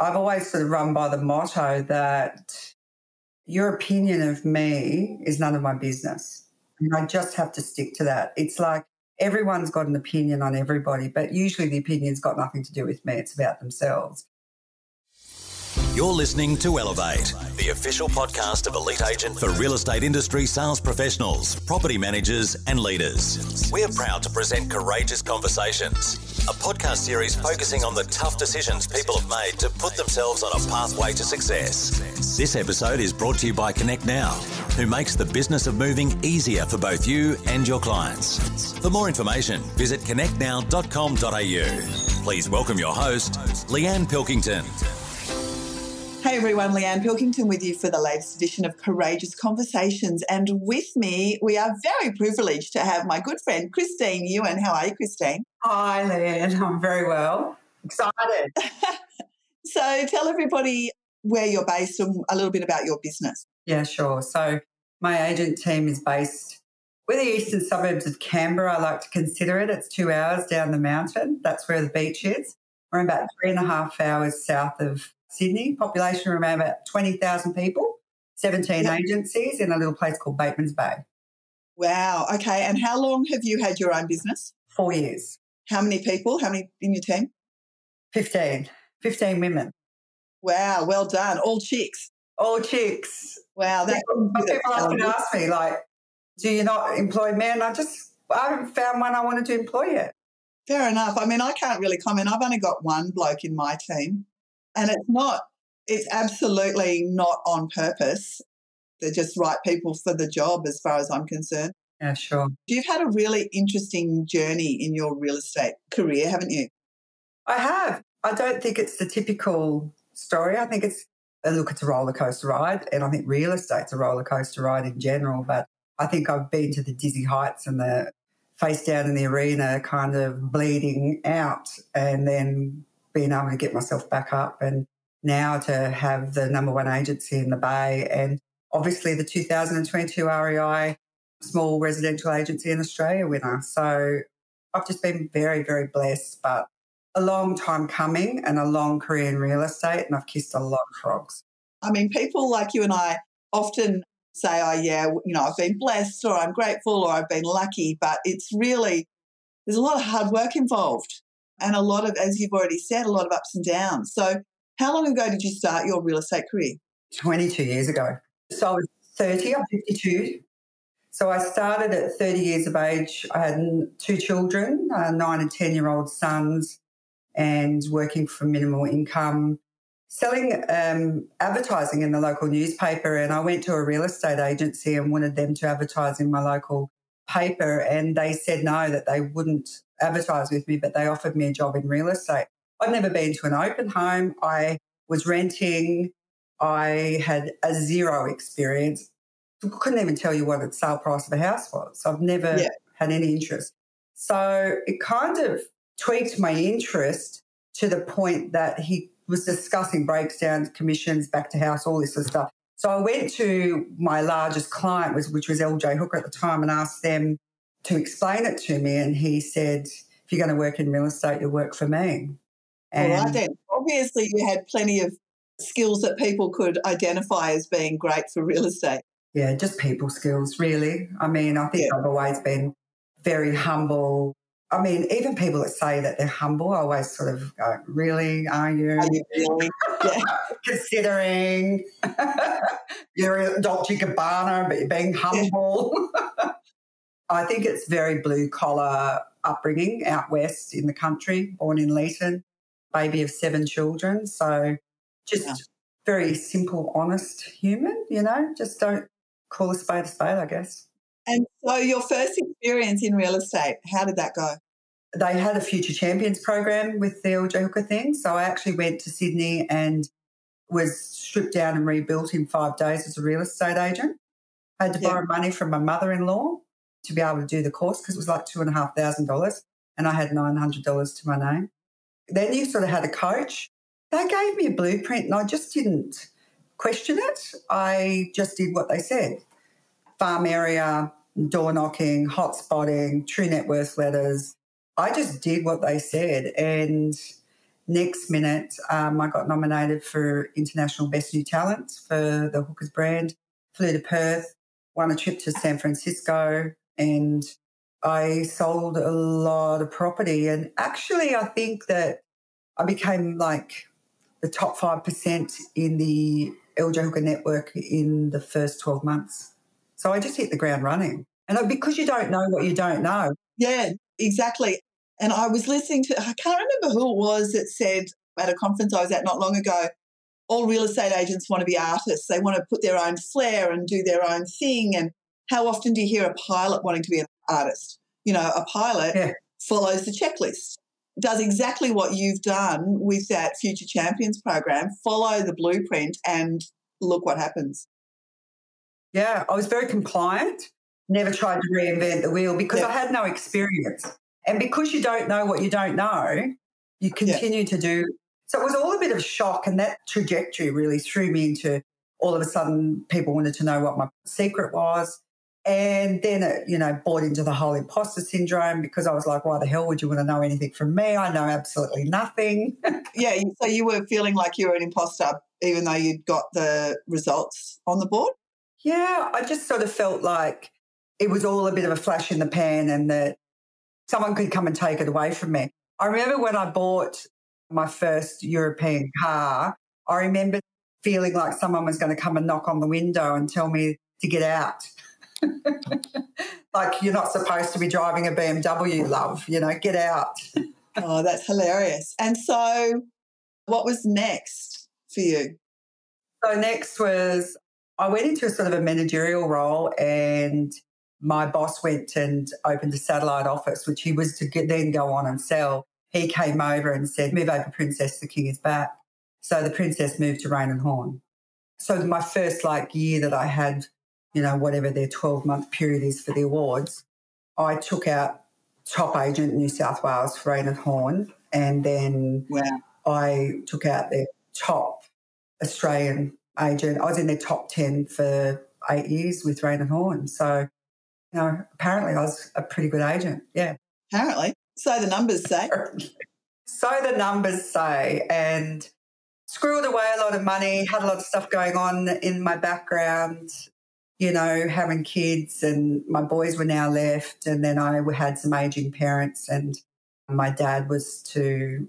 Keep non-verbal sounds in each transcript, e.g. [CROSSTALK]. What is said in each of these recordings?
I've always sort of run by the motto that your opinion of me is none of my business. And I just have to stick to that. It's like everyone's got an opinion on everybody, but usually the opinion's got nothing to do with me. It's about themselves. You're listening to Elevate, the official podcast of Elite Agent for real estate industry sales professionals, property managers, and leaders. We're proud to present Courageous Conversations, a podcast series focusing on the tough decisions people have made to put themselves on a pathway to success. This episode is brought to you by Connect Now, who makes the business of moving easier for both you and your clients. For more information, visit connectnow.com.au. Please welcome your host, Leanne Pilkington. Hey everyone, Leanne Pilkington with you for the latest edition of Courageous Conversations. And with me, we are very privileged to have my good friend Christine Ewin. How are you, Christine? Hi, Leanne. I'm very well. Excited. [LAUGHS] so tell everybody where you're based and a little bit about your business. Yeah, sure. So my agent team is based we're the eastern suburbs of Canberra. I like to consider it. It's two hours down the mountain. That's where the beach is. We're about three and a half hours south of Sydney, population around about 20,000 people, 17 yep. agencies in a little place called Batemans Bay. Wow. Okay. And how long have you had your own business? Four years. How many people? How many in your team? 15. 15 women. Wow. Well done. All chicks. All chicks. Wow. That's people, people often ask me, like, do you not employ men? I just, I haven't found one I wanted to employ yet. Fair enough. I mean, I can't really comment. I've only got one bloke in my team. And it's not, it's absolutely not on purpose. They're just right people for the job, as far as I'm concerned. Yeah, sure. You've had a really interesting journey in your real estate career, haven't you? I have. I don't think it's the typical story. I think it's a look, it's a roller coaster ride. And I think real estate's a roller coaster ride in general. But I think I've been to the dizzy heights and the face down in the arena, kind of bleeding out, and then being able to get myself back up and now to have the number one agency in the Bay and obviously the 2022 REI Small Residential Agency in Australia winner. So I've just been very, very blessed, but a long time coming and a long career in real estate, and I've kissed a lot of frogs. I mean, people like you and I often say, oh, yeah, you know, I've been blessed or I'm grateful or I've been lucky, but it's really, there's a lot of hard work involved and a lot of, as you've already said, a lot of ups and downs. So, how long ago did you start your real estate career? 22 years ago. So I was 30, I'm 52. So I started at 30 years of age. I had two children, uh, nine and 10 year old sons, and working for minimal income, selling um, advertising in the local newspaper. And I went to a real estate agency and wanted them to advertise in my local paper. And they said no, that they wouldn't advertise with me, but they offered me a job in real estate. I'd never been to an open home. I was renting. I had a zero experience. Couldn't even tell you what the sale price of a house was. So I've never yeah. had any interest. So it kind of tweaked my interest to the point that he was discussing breakdowns, commissions, back to house, all this sort of stuff. So I went to my largest client, which was LJ Hooker at the time, and asked them to explain it to me. And he said, if you're going to work in real estate, you'll work for me. And All right. Obviously, you had plenty of skills that people could identify as being great for real estate. Yeah, just people skills, really. I mean, I think yeah. I've always been very humble. I mean, even people that say that they're humble, I always sort of go, really? Are you? Are you really? Yeah. [LAUGHS] Considering [LAUGHS] you're a Dolce Gabbana, but you're being humble. Yeah. [LAUGHS] I think it's very blue collar upbringing out west in the country, born in Leeton, baby of seven children. So just yeah. very simple, honest human, you know, just don't call a spade a spade, I guess. And so your first experience in real estate, how did that go? They had a Future Champions program with the LJ Hooker thing. So I actually went to Sydney and was stripped down and rebuilt in five days as a real estate agent. I had to yeah. borrow money from my mother in law to be able to do the course because it was like two and a half thousand dollars and I had nine hundred dollars to my name. Then you sort of had a coach. They gave me a blueprint and I just didn't question it. I just did what they said. Farm area, door knocking, hot spotting, true net worth letters. I just did what they said. And next minute, um, I got nominated for International Best New Talent for the Hookers brand, flew to Perth, won a trip to San Francisco, and I sold a lot of property. And actually, I think that I became like the top 5% in the LJ Hooker network in the first 12 months. So I just hit the ground running. And because you don't know what you don't know. Yeah, exactly. And I was listening to, I can't remember who it was that said at a conference I was at not long ago, all real estate agents want to be artists. They want to put their own flair and do their own thing. And how often do you hear a pilot wanting to be an artist? You know, a pilot yeah. follows the checklist, does exactly what you've done with that Future Champions program, follow the blueprint, and look what happens. Yeah, I was very compliant, never tried to reinvent the wheel because yeah. I had no experience. And because you don't know what you don't know, you continue yeah. to do. So it was all a bit of shock. And that trajectory really threw me into all of a sudden people wanted to know what my secret was. And then it, you know, bought into the whole imposter syndrome because I was like, why the hell would you want to know anything from me? I know absolutely nothing. [LAUGHS] yeah. So you were feeling like you were an imposter even though you'd got the results on the board? Yeah. I just sort of felt like it was all a bit of a flash in the pan and that someone could come and take it away from me. I remember when I bought my first European car, I remember feeling like someone was going to come and knock on the window and tell me to get out. [LAUGHS] [LAUGHS] like you're not supposed to be driving a BMW, love, you know, get out. [LAUGHS] oh, that's hilarious. And so what was next for you? So next was I went into a sort of a managerial role and my boss went and opened a satellite office, which he was to get, then go on and sell. He came over and said, Move over, Princess, the king is back. So the princess moved to Raine and Horne. So my first like year that I had, you know, whatever their 12 month period is for the awards, I took out top agent New South Wales for Raine and then wow. I took out their top Australian agent. I was in their top 10 for eight years with Raine and Horne. So you know, apparently I was a pretty good agent. Yeah. Apparently. So the numbers say. [LAUGHS] so the numbers say. And squirreled away a lot of money, had a lot of stuff going on in my background, you know, having kids, and my boys were now left. And then I had some aging parents, and my dad was to,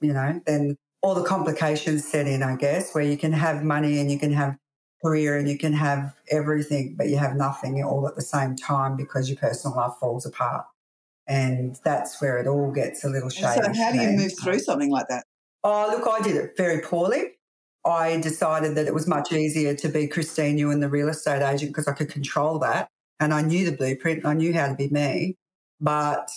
you know, then all the complications set in, I guess, where you can have money and you can have career and you can have everything, but you have nothing all at the same time because your personal life falls apart. And that's where it all gets a little shaky. So, how do you move through something like that? Oh, look, I did it very poorly. I decided that it was much easier to be Christine Ewin, the real estate agent, because I could control that. And I knew the blueprint I knew how to be me. But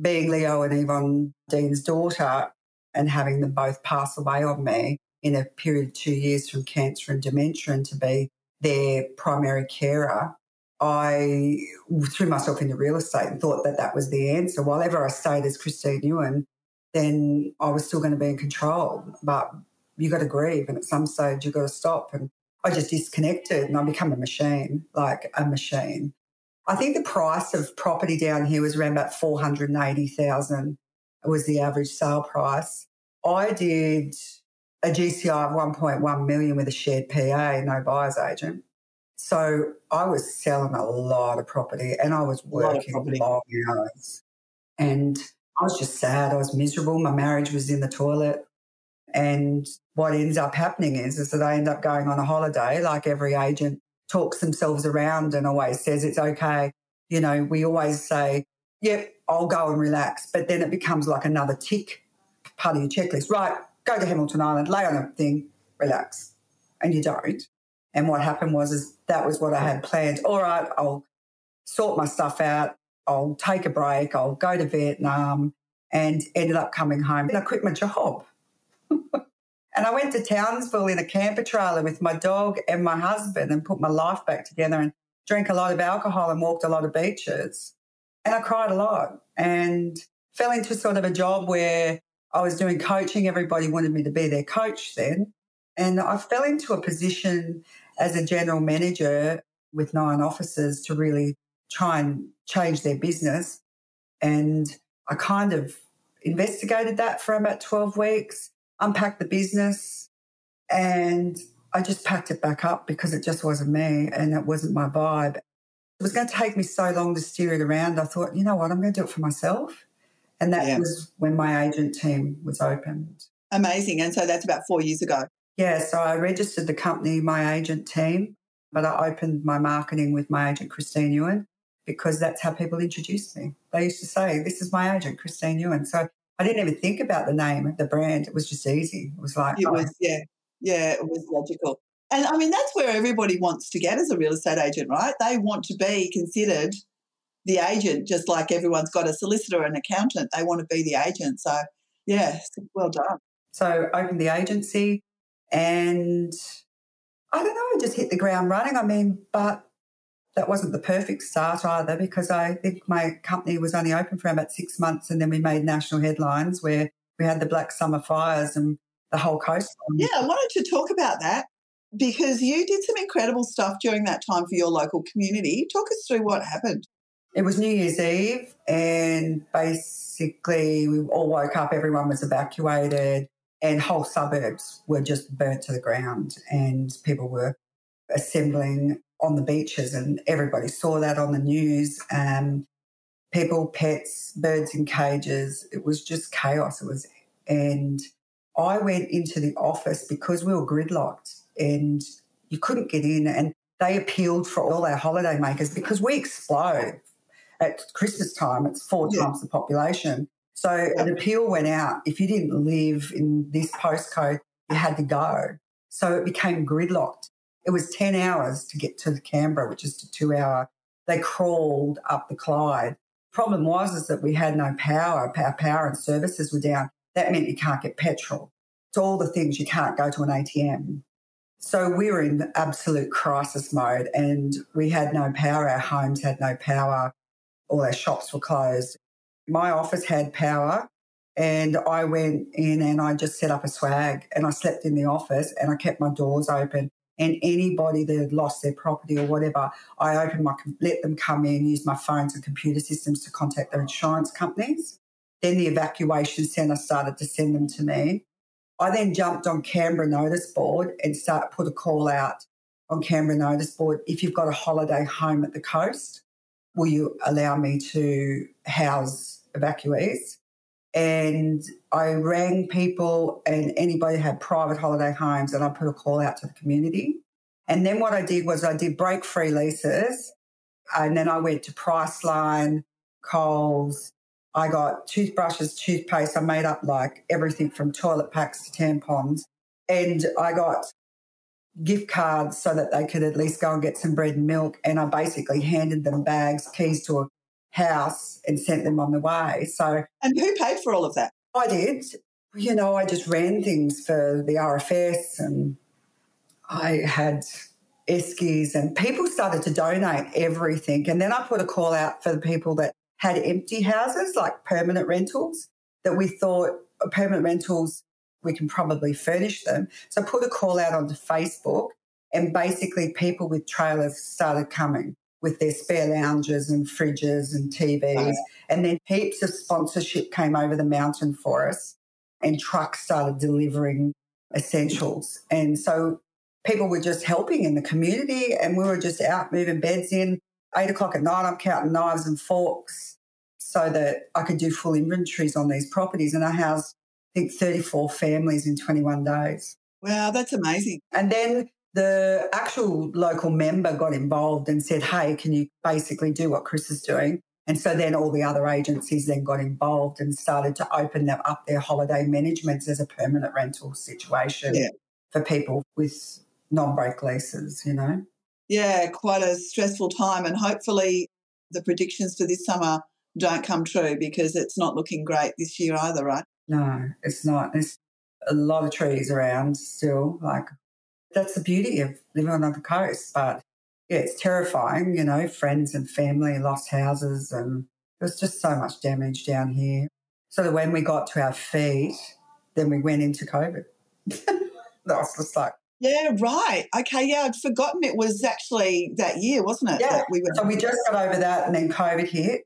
being Leo and Yvonne Dean's daughter and having them both pass away on me, in a period of two years from cancer and dementia and to be their primary carer, I threw myself into real estate and thought that that was the answer. While ever I stayed as Christine Ewin, then I was still going to be in control. But you got to grieve, and at some stage you got to stop. And I just disconnected, and I become a machine, like a machine. I think the price of property down here was around about four hundred and eighty thousand. Was the average sale price. I did a GCI of 1.1 million with a shared PA, no buyer's agent. So I was selling a lot of property and I was working long hours. And I was just sad. I was miserable. My marriage was in the toilet. And what ends up happening is, is that I end up going on a holiday, like every agent talks themselves around and always says it's okay. You know, we always say, yep, I'll go and relax. But then it becomes like another tick part of your checklist. Right, go to Hamilton Island, lay on a thing, relax. And you don't. And what happened was is that was what I had planned. All right, I'll sort my stuff out. I'll take a break. I'll go to Vietnam and ended up coming home and I quit my job. [LAUGHS] and I went to Townsville in a camper trailer with my dog and my husband and put my life back together and drank a lot of alcohol and walked a lot of beaches. And I cried a lot and fell into sort of a job where I was doing coaching. Everybody wanted me to be their coach then. And I fell into a position as a general manager with nine officers to really try and change their business. And I kind of investigated that for about 12 weeks. Unpacked the business, and I just packed it back up because it just wasn't me and it wasn't my vibe. It was going to take me so long to steer it around. I thought, you know what, I'm going to do it for myself. And that yeah. was when my agent team was opened. Amazing. And so that's about four years ago. Yeah. So I registered the company, my agent team, but I opened my marketing with my agent, Christine Ewin, because that's how people introduced me. They used to say, This is my agent, Christine Ewin. So I didn't even think about the name of the brand. It was just easy. It was like, it oh. was, yeah, yeah, it was logical. And I mean, that's where everybody wants to get as a real estate agent, right? They want to be considered the agent, just like everyone's got a solicitor and accountant. They want to be the agent. So, yeah, well done. So, opened the agency and I don't know, I just hit the ground running. I mean, but that wasn't the perfect start either because I think my company was only open for about six months and then we made national headlines where we had the Black Summer fires and the whole coast. Yeah, I wanted to talk about that because you did some incredible stuff during that time for your local community. Talk us through what happened. It was New Year's Eve, and basically, we all woke up, everyone was evacuated, and whole suburbs were just burnt to the ground, and people were assembling on the beaches, and everybody saw that on the news. Um, people, pets, birds in cages. It was just chaos. It was, and I went into the office because we were gridlocked and you couldn't get in. And they appealed for all our holiday makers because we explode at Christmas time. It's four yeah. times the population. So an appeal went out. If you didn't live in this postcode, you had to go. So it became gridlocked. It was 10 hours to get to Canberra, which is a two hour. They crawled up the Clyde. Problem was is that we had no power. Our power and services were down. That meant you can't get petrol. It's all the things you can't go to an ATM. So we were in absolute crisis mode and we had no power. Our homes had no power. All our shops were closed. My office had power and I went in and I just set up a swag and I slept in the office and I kept my doors open. And anybody that had lost their property or whatever, I opened my, let them come in, use my phones and computer systems to contact their insurance companies. Then the evacuation centre started to send them to me. I then jumped on Canberra Notice Board and start put a call out on Canberra Notice Board. If you've got a holiday home at the coast, will you allow me to house evacuees? And I rang people and anybody had private holiday homes and I put a call out to the community. And then what I did was I did break free leases and then I went to Priceline, Coles, I got toothbrushes, toothpaste. I made up like everything from toilet packs to tampons. And I got gift cards so that they could at least go and get some bread and milk. And I basically handed them bags, keys to a house, and sent them on the way. So, and who paid for all of that? I did. You know, I just ran things for the RFS and I had Eskies and people started to donate everything. And then I put a call out for the people that had empty houses, like permanent rentals, that we thought uh, permanent rentals, we can probably furnish them. So I put a call out onto Facebook, and basically people with trailers started coming with their spare lounges and fridges and TVs. And then heaps of sponsorship came over the mountain for us, and trucks started delivering essentials. And so people were just helping in the community, and we were just out moving beds in. Eight o'clock at night, I'm counting knives and forks so that I could do full inventories on these properties. And I housed, I think, 34 families in 21 days. Wow, that's amazing. And then the actual local member got involved and said, hey, can you basically do what Chris is doing? And so then all the other agencies then got involved and started to open them up their holiday managements as a permanent rental situation yeah. for people with non-break leases, you know? Yeah, quite a stressful time. And hopefully the predictions for this summer don't come true because it's not looking great this year either, right? No, it's not. There's a lot of trees around still. Like, that's the beauty of living on the coast. But yeah, it's terrifying, you know, friends and family lost houses and there was just so much damage down here. So that when we got to our feet, then we went into COVID. [LAUGHS] that was just like, yeah, right. Okay, yeah, I'd forgotten it was actually that year, wasn't it? Yeah. we went- so we just got over that and then COVID hit.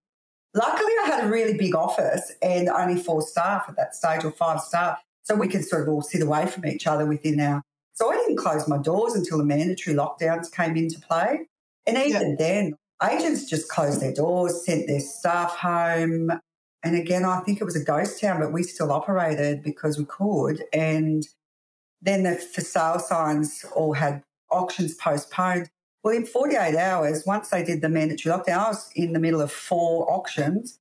Luckily, I had a really big office and only four staff at that stage or five staff. So we could sort of all sit away from each other within our. So I didn't close my doors until the mandatory lockdowns came into play. And even yeah. then, agents just closed their doors, sent their staff home. And again, I think it was a ghost town, but we still operated because we could. And then the for sale signs all had auctions postponed. Well, in 48 hours, once they did the mandatory lockdown, I was in the middle of four auctions.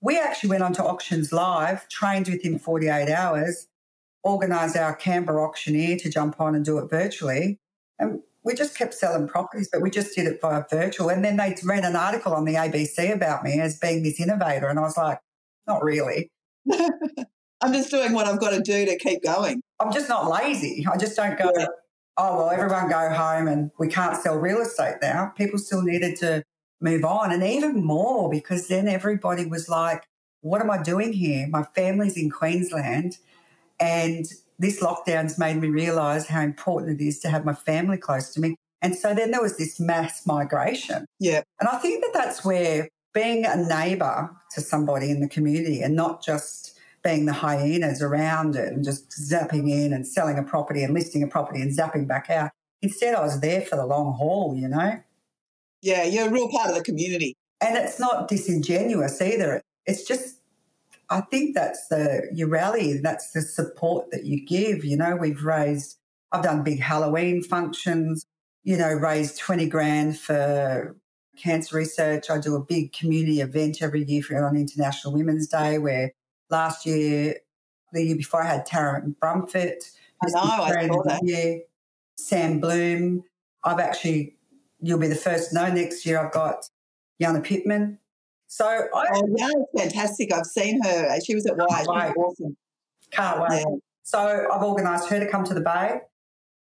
We actually went onto Auctions Live, trained within 48 hours, organised our Canberra auctioneer to jump on and do it virtually. And we just kept selling properties, but we just did it via virtual. And then they ran an article on the ABC about me as being this innovator. And I was like, not really. [LAUGHS] I'm just doing what I've got to do to keep going. I'm just not lazy. I just don't go, yeah. oh, well, everyone go home and we can't sell real estate now. People still needed to move on. And even more because then everybody was like, what am I doing here? My family's in Queensland and this lockdown's made me realize how important it is to have my family close to me. And so then there was this mass migration. Yeah. And I think that that's where being a neighbor to somebody in the community and not just being the hyenas around it and just zapping in and selling a property and listing a property and zapping back out. Instead, I was there for the long haul, you know? Yeah, you're a real part of the community. And it's not disingenuous either. It's just, I think that's the, you rally, that's the support that you give. You know, we've raised, I've done big Halloween functions, you know, raised 20 grand for cancer research. I do a big community event every year for, on International Women's Day where last year, the year before, I had Taryn Brumfitt. I know, I saw that. Year, Sam Bloom. I've actually, you'll be the first to know next year, I've got Jana Pittman. So I. Oh, Jana's fantastic. I've seen her. She was at Wise. She's awesome. Can't wait. Yeah. So I've organised her to come to the Bay.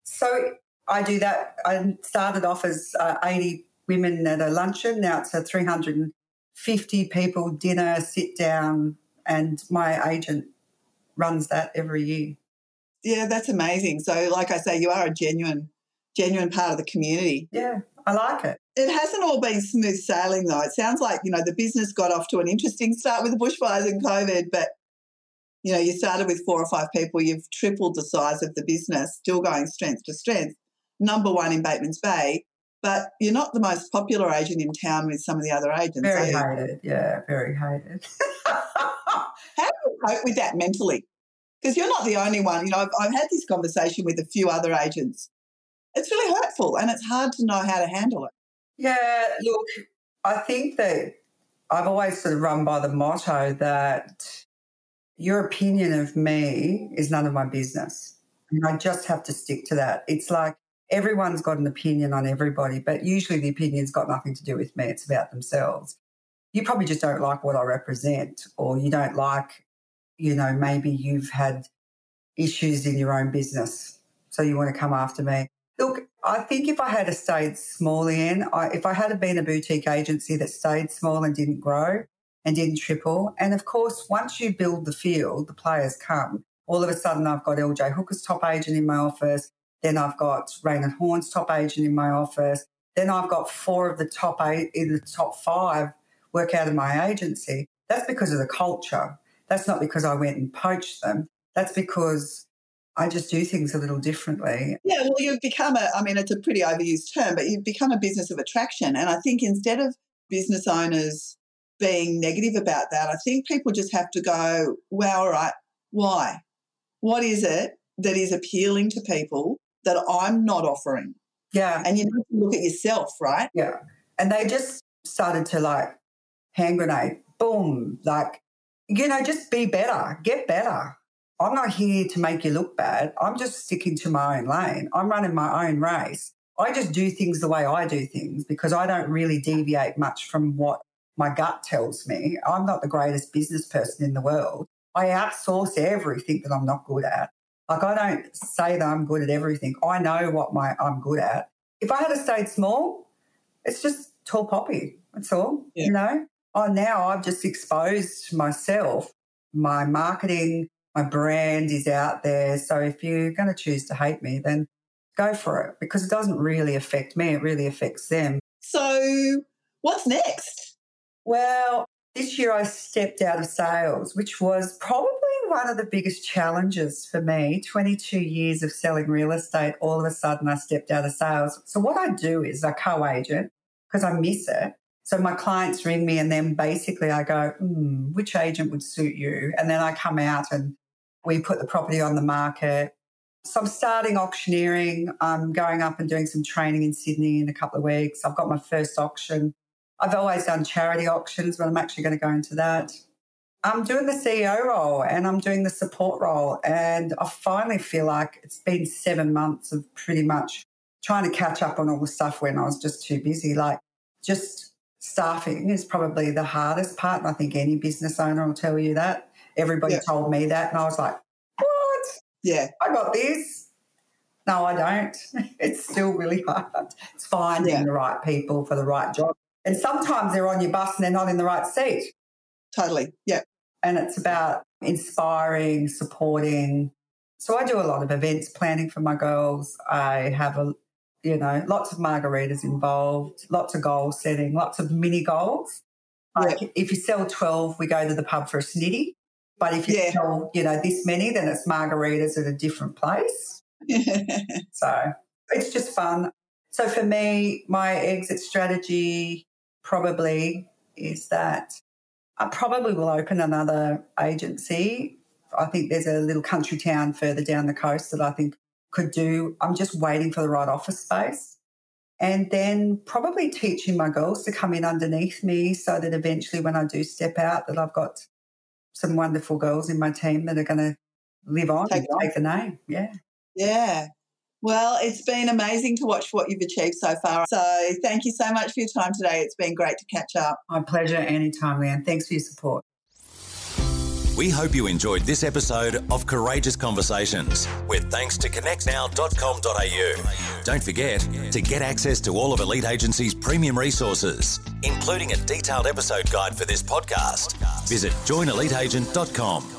So I do that. I started off as uh, 80 women at a luncheon. Now it's a 350 people dinner, sit down, and my agent runs that every year. Yeah, that's amazing. So, like I say, you are a genuine, genuine part of the community. Yeah, I like it. It hasn't all been smooth sailing, though. It sounds like you know the business got off to an interesting start with the bushfires and COVID, but you know you started with four or five people. You've tripled the size of the business, still going strength to strength. Number one in Batemans Bay, but you're not the most popular agent in town with some of the other agents. Very hated, yeah, very hated. [LAUGHS] How do you cope with that mentally? Because you're not the only one. You know, I've, I've had this conversation with a few other agents. It's really hurtful and it's hard to know how to handle it. Yeah, look, I think that I've always sort of run by the motto that your opinion of me is none of my business. And I just have to stick to that. It's like everyone's got an opinion on everybody, but usually the opinion's got nothing to do with me. It's about themselves you probably just don't like what I represent, or you don't like, you know, maybe you've had issues in your own business. So you want to come after me. Look, I think if I had stayed small in, I, if I had been a boutique agency that stayed small and didn't grow and didn't triple, and of course, once you build the field, the players come. All of a sudden, I've got LJ Hooker's top agent in my office. Then I've got Raine and Horne's top agent in my office. Then I've got four of the top eight in the top five work out of my agency, that's because of the culture. That's not because I went and poached them. That's because I just do things a little differently. Yeah, well, you've become a, I mean, it's a pretty overused term, but you've become a business of attraction. And I think instead of business owners being negative about that, I think people just have to go, well, all right, why? What is it that is appealing to people that I'm not offering? Yeah. And you need to look at yourself, right? Yeah. And they just started to like hand grenade, boom, like, you know, just be better, get better. I'm not here to make you look bad. I'm just sticking to my own lane. I'm running my own race. I just do things the way I do things because I don't really deviate much from what my gut tells me. I'm not the greatest business person in the world. I outsource everything that I'm not good at. Like I don't say that I'm good at everything. I know what my I'm good at. If I had stayed small, it's just tall poppy. That's all. Yeah. You know? oh, now I've just exposed myself. My marketing, my brand is out there. So if you're going to choose to hate me, then go for it because it doesn't really affect me. It really affects them. So what's next? Well, this year I stepped out of sales, which was probably one of the biggest challenges for me. 22 years of selling real estate, all of a sudden I stepped out of sales. So, what I do is I co agent because I miss it. So, my clients ring me and then basically I go, hmm, which agent would suit you? And then I come out and we put the property on the market. So, I'm starting auctioneering. I'm going up and doing some training in Sydney in a couple of weeks. I've got my first auction I've always done charity auctions, but I'm actually going to go into that. I'm doing the CEO role and I'm doing the support role. And I finally feel like it's been seven months of pretty much trying to catch up on all the stuff when I was just too busy. Like, just staffing is probably the hardest part. And I think any business owner will tell you that. Everybody yeah. told me that. And I was like, what? Yeah. I got this. No, I don't. [LAUGHS] It's still really hard. It's finding yeah. the right people for the right job. And sometimes they're on your bus and they're not in the right seat. Totally. Yeah. And it's about inspiring, supporting. So I do a lot of events planning for my girls. I have a, you know, lots of margaritas involved, lots of goal setting, lots of mini goals. Like yeah. if you sell 12, we go to the pub for a snitty. But if you yeah. sell, you know, this many, then it's margaritas at a different place. [LAUGHS] so it's just fun. So for me, my exit strategy probably is that I probably will open another agency. I think there's a little country town further down the coast that I think could do. I'm just waiting for the right office space. And then probably teaching my girls to come in underneath me so that eventually when I do step out that I've got some wonderful girls in my team that are going to live on take and take the name. Yeah. Yeah. Well, it's been amazing to watch what you've achieved so far. So thank you so much for your time today. It's been great to catch up. My pleasure anytime, Leanne. Thanks for your support. We hope you enjoyed this episode of Courageous Conversations with thanks to connectnow.com.au. Don't forget to get access to all of Elite Agency's premium resources, including a detailed episode guide for this podcast. Visit joineliteagent.com.